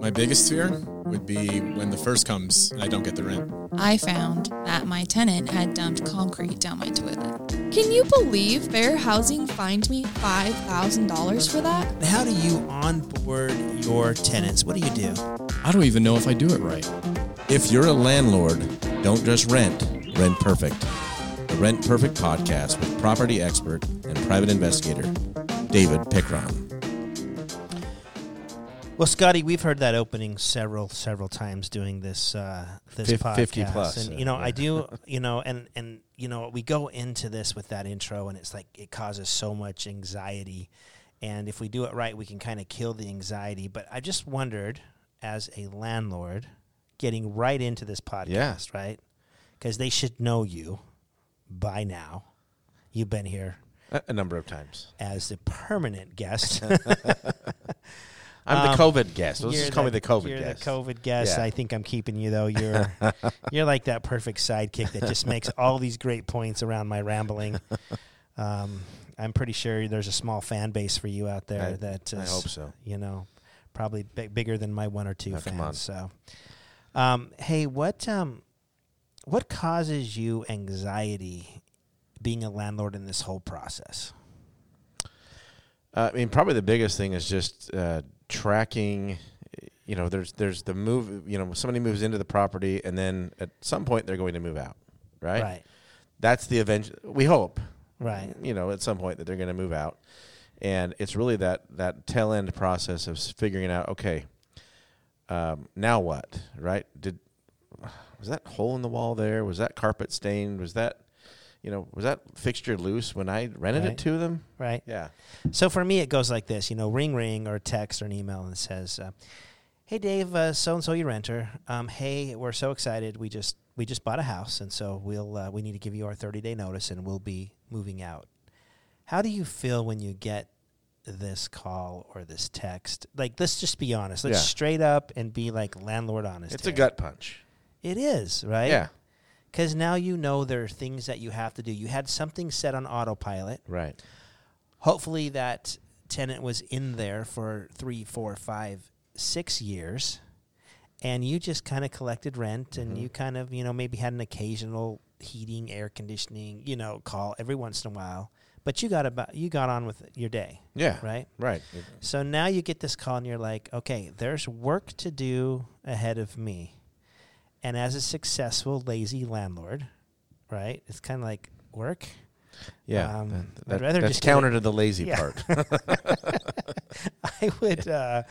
My biggest fear would be when the first comes and I don't get the rent. I found that my tenant had dumped concrete down my toilet. Can you believe Fair Housing fined me $5,000 for that? How do you onboard your tenants? What do you do? I don't even know if I do it right. If you're a landlord, don't just rent, rent perfect. The Rent Perfect podcast with property expert and private investigator, David Pickron. Well, Scotty, we've heard that opening several, several times doing this uh, this Fif- podcast. 50 plus, and uh, you know, yeah. I do, you know, and and you know, we go into this with that intro, and it's like it causes so much anxiety, and if we do it right, we can kind of kill the anxiety. But I just wondered, as a landlord, getting right into this podcast, Yeah. right? Because they should know you by now. You've been here A, a number of times. as a permanent guest. I'm Um, the COVID guest. Let's just call me the COVID you're guest. the COVID guest. Yeah. I think I'm keeping you though. You're you're like that perfect sidekick that just makes all these great points around my rambling. Um, I'm pretty sure there's a small fan base for you out there I- that I hope so. You know, probably big, bigger than my one or two Oh, fans. So, um, hey, what um, what causes you anxiety being a landlord in this whole process? Uh, I mean, probably the biggest thing is just uh, tracking. You know, there's there's the move. You know, somebody moves into the property, and then at some point they're going to move out. Right. Right. That's the event. We hope. Right. You know, at some point that they're going to move out, and it's really that that tail end process of figuring out. Okay. Um, now what? Right? Did was that hole in the wall there? Was that carpet stained? Was that you know was that fixture loose when I rented Right. it to them? Right. Yeah. So for me, it goes like this: you know, ring ring or a text or an email, and it says, uh, "Hey Dave, so and so your renter. Um, hey, we're so excited. We just we just bought a house, and so we'll uh, we need to give you our thirty day notice, and we'll be moving out." How do you feel when you get this call or this text? Like, let's just be honest. Let's Yeah. straight up and be like landlord honest. It's a gut punch. It is right. Yeah. Because now you know there are things that you have to do. You had something set on autopilot Right. hopefully that tenant was in there for three, four, five, six years, and you just kind of collected rent, and Mm-hmm. you kind of you know maybe had an occasional heating, air conditioning, you know, call every once in a while, but you got about you got on with your day, Yeah. right? Right. So now you get this call, and you're like, okay, there's work to do ahead of me, and as a successful lazy landlord, right? It's kind of like work. Yeah. Um, that- I'd rather that's just counter to the lazy Yeah. part. I would uh,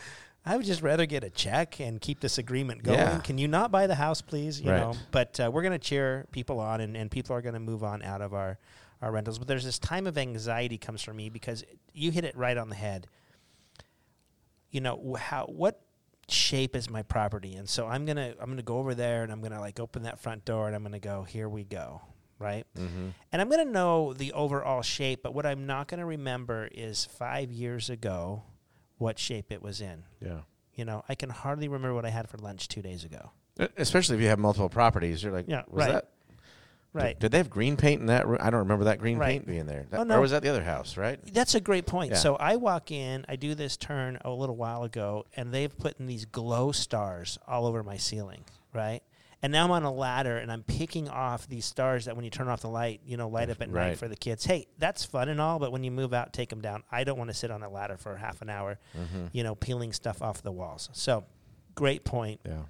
I would just rather get a check and keep this agreement going. Yeah. Can you not buy the house, please? You Right. know, but uh, we're going to cheer people on, and, and people are going to move on out of our our rentals. But there's this time of anxiety comes for me because you hit it right on the head. You know how what shape is my property, and so I'm gonna I'm gonna go over there and I'm gonna like open that front door and I'm gonna go here we go right. mm-hmm. And I'm to know the overall shape, but what I'm not to remember is five years ago what shape it was in. Yeah. You know, I can hardly remember what I had for lunch two days ago. Especially if you have multiple properties, you're like, Yeah, was right. that Right. Did, did they have green paint in that room? I don't remember that green Right. paint being there. That, Oh, no. Or was that the other house? Right. That's a great point. Yeah. So I walk in, I do this turn a little while ago, and they've put in these glow stars all over my ceiling, right? And now I'm on a ladder and I'm picking off these stars that when you turn off the light, you know, light up at night for the kids. Hey, that's fun and all, but when you move out, take them down. I don't want to sit on a ladder for half an hour, Mm-hmm. you know, peeling stuff off the walls. So, great point. Yeah.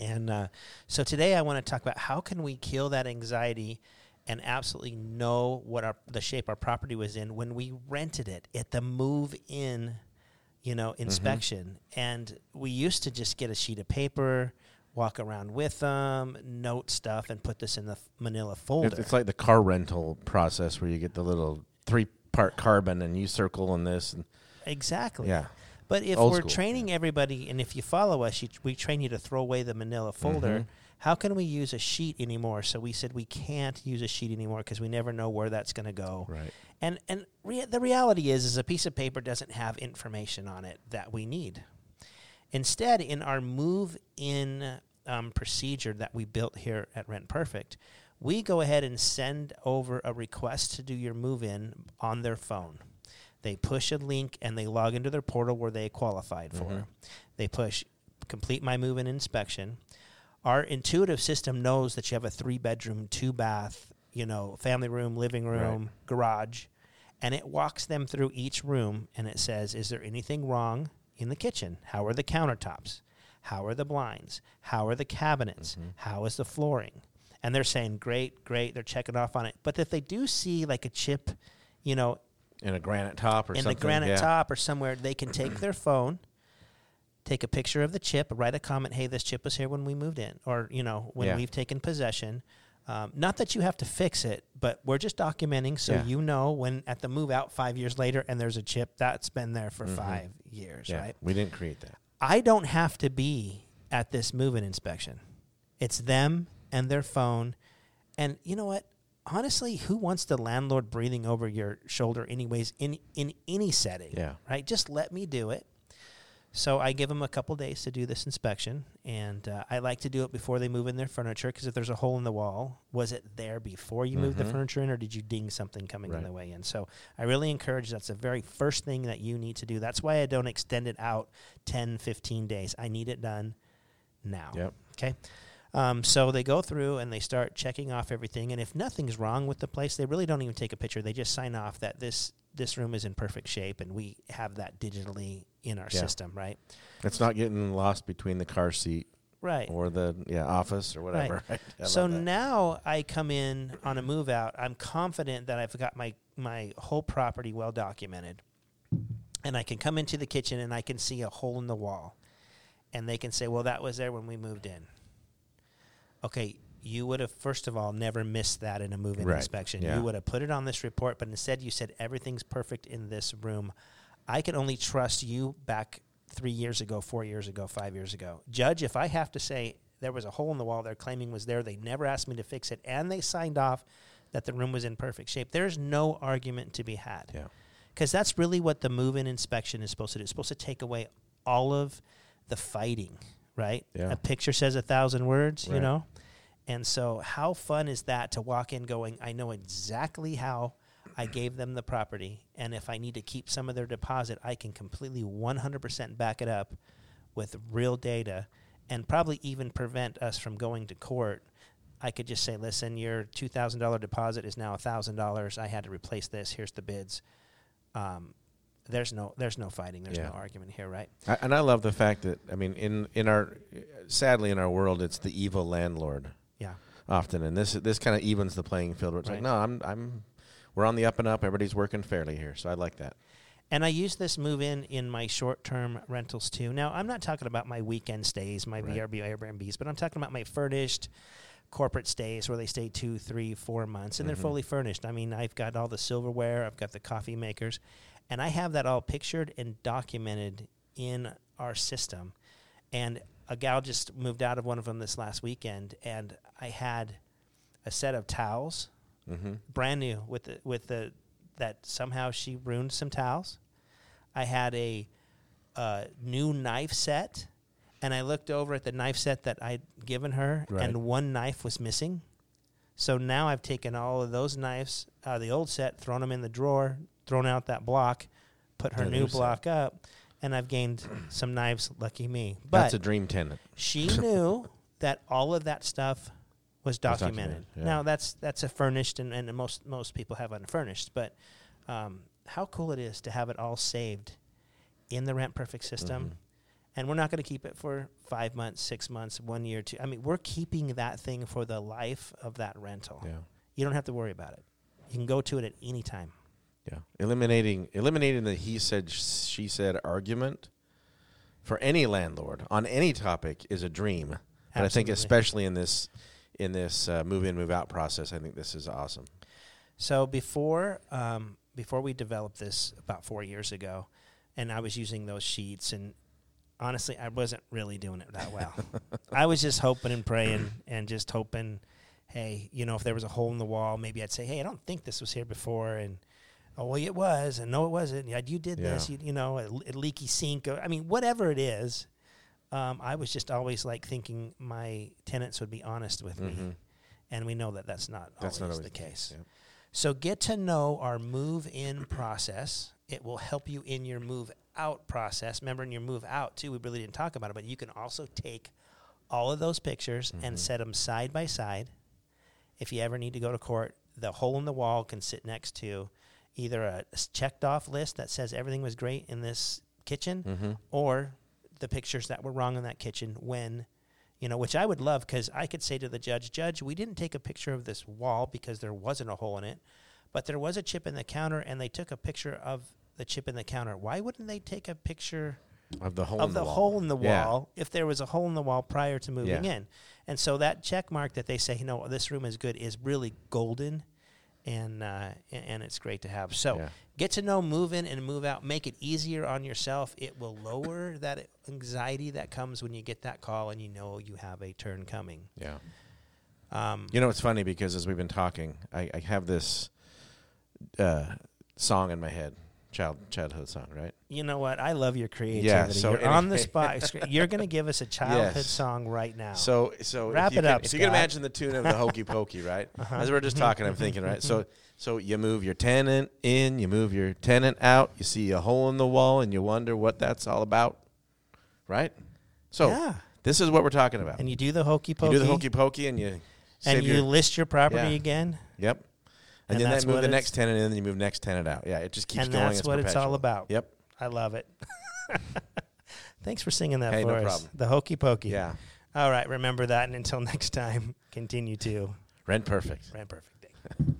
And uh, so today I want to talk about how can we kill that anxiety and absolutely know what our the shape our property was in when we rented it at the move in, you know, inspection. And we used to just get a sheet of paper, walk around with them, note stuff, and put this in the Manila folder. It's, it's like the car rental process where you get the little three part carbon and you circle in this. And exactly. yeah. But if Old we're school, training everybody, and if you follow us, you, we train you to throw away the manila folder. Mhm. How can we use a sheet anymore? So we said we can't use a sheet anymore because we never know where that's going to go. Right. And and rea- the reality is, is a piece of paper doesn't have information on it that we need. Instead, in our move-in um, procedure that we built here at Rent Perfect, we go ahead and send over a request to do your move-in on their phone. They push a link and they log into their portal where they qualified for. Mhm. They push complete my move and inspection. Our intuitive system knows that you have a three-bedroom, two-bath, you know, family room, living room, garage, and it walks them through each room and it says, "Is there anything wrong in the kitchen? How are the countertops? How are the blinds? How are the cabinets? How is the flooring?" And they're saying, "Great, great." They're checking off on it. But if they do see like a chip, you know, In a granite top or in something. the granite yeah. top or somewhere, they can take their phone, take a picture of the chip, write a comment, "Hey, this chip was here when we moved in," or you know, when Yeah. we've taken possession. Um, not that you have to fix it, but we're just documenting so Yeah. you know when at the move out five years later and there's a chip that's been there for five years, Mm-hmm. Right? we didn't create that. I don't have to be at this move-in inspection. It's them and their phone. And you know what? Honestly, who wants the landlord breathing over your shoulder anyways in in any setting? Yeah. Right? Just let me do it. So I give them a couple days to do this inspection, and uh, I like to do it before they move in their furniture because if there's a hole in the wall, was it there before you moved the furniture in, or did you ding something coming on Right. the way in? So I really encourage that's the very first thing that you need to do. That's why I don't extend it out 10, 15 days. I need it done now. Yep. Okay. Um, so they go through and they start checking off everything, and if nothing's wrong with the place, they really don't even take a picture. They just sign off that this this room is in perfect shape, and we have that digitally in our Yeah. system, right? It's not getting lost between the car seat Right. or the yeah office or whatever. Right. So now I come in on a move out. I'm confident that I've got my my whole property well documented, and I can come into the kitchen and I can see a hole in the wall, and they can say, "Well, that was there when we moved in." Okay, you would have first of all never missed that in a move-in Right, inspection. yeah. You would have put it on this report, but instead you said everything's perfect in this room. I can only trust you back three years ago, four years ago, five years ago. Judge, if I have to say there was a hole in the wall they're claiming was there, they never asked me to fix it, and they signed off that the room was in perfect shape, there's no argument to be had. Yeah. Because that's really what the move in inspection is supposed to do. It's supposed to take away all of the fighting, right? Yeah. A picture says a thousand words, you know? And so, how fun is that to walk in going, I know exactly how I gave them the property. And if I need to keep some of their deposit, I can completely 100% back it up with real data and probably even prevent us from going to court. I could just say, listen, your $2,000 deposit is now $1,000. I had to replace this. Here's the bids. Um, there's no there's no fighting. There's Yeah. no argument here, right? I, and I love the fact that I mean in in our sadly in our world it's the evil landlord Yeah. often and this this kind of evens the playing field where it's Right. like no I'm I'm we're on the up and up everybody's working fairly here so I like that And I use this move in in my short term rentals too. Now, I'm not talking about my weekend stays, my Right. VRB Airbnbs, but I'm talking about my furnished corporate stays where they stay two, three, four months and Mhm. they're fully furnished. I mean, I've got all the silverware, I've got the coffee makers, and I have that all pictured and documented in our system. And a gal just moved out of one of them this last weekend, and I had a set of towels mm-hmm. brand new with the with the that somehow she ruined some towels. I had a uh, new knife set, and I looked over at the knife set that I'd given her, Right. and one knife was missing. So now I've taken all of those knives out of the old set, thrown them in the drawer, thrown out that block, put her The new new block up, and I've gained some knives. Lucky me. But that's a dream tenant she knew that all of that stuff was documented. documented, yeah. Now that's that's a furnished, and, and most most people have unfurnished. But um, how cool it is to have it all saved in the Rent Perfect system, Mm-hmm. and we're not going to keep it for five months, six months, one year, two. I mean, we're keeping that thing for the life of that rental. yeah You don't have to worry about it. You can go to it at any time. Yeah. Eliminating eliminating the he said she said argument for any landlord on any topic is a dream. And I think especially in this in this uh, move in move out process I think this is awesome. So before um, before we developed this about four years ago, and I was using those sheets, and honestly, I wasn't really doing it that well. I was just hoping and praying, and just hoping, hey, you know, if there was a hole in the wall, maybe I'd say, hey, I don't think this was here before, and oh, well, it was, and no, it wasn't. Yeah, you did this, you, you know, a, a leaky sink. Or, I mean, whatever it is. Um, I was just always like thinking my tenants would be honest with me, Mhm. and we know that that's not that's not always always the case. yeah. So get to know our move in process. It will help you in your move out process, remember in your move out too, we really didn't talk about it, but you can also take all of those pictures Mm-hmm. and set them side by side. If you ever need to go to court, the hole in the wall can sit next to either a checked off list that says everything was great in this kitchen Mm-hmm. or the pictures that were wrong in that kitchen when you know which i would love because i could say to the judge judge we didn't take a picture of this wall because there wasn't a hole in it but there was a chip in the counter and they took a picture of the chip in the counter why wouldn't they take a picture Of the hole of in the, the, wall. hole in the Yeah. wall if there was a hole in the wall prior to moving Yeah. in and so that check mark that they say you know this room is good is really golden and uh, and it's great to have. So Yeah. get to know move in and move out make it easier on yourself. It will lower that anxiety that comes when you get that call and you know you have a turn coming. Yeah. um, You know, it's funny because as we've been talking, I, I have this uh, song in my head, child childhood song, right? you know what i love your creativity Yeah, so you're on the spot you're going to give us a childhood Yes. song right now So, so Wrap you it can, up, If you can imagine the tune of the Hokey Pokey, right? Uh-huh. As we we're just talking, I'm thinking, right? So, so you move your tenant in, you move your tenant out, you see a hole in the wall, and you wonder what that's all about, right? So, yeah this is what we're talking about. and you do the hokey you pokey do the Hokey Pokey, and you and you your, list your property Yeah. again yep, and, and then that move the next tenant in, and then you move next tenant out. Yeah, it just keeps going. and going. that's what it's all about Yep. i love it thanks for singing that Hey, for no us problem. the hokey pokey Yeah. all right remember that and until next time continue to Rent perfect. rent perfect day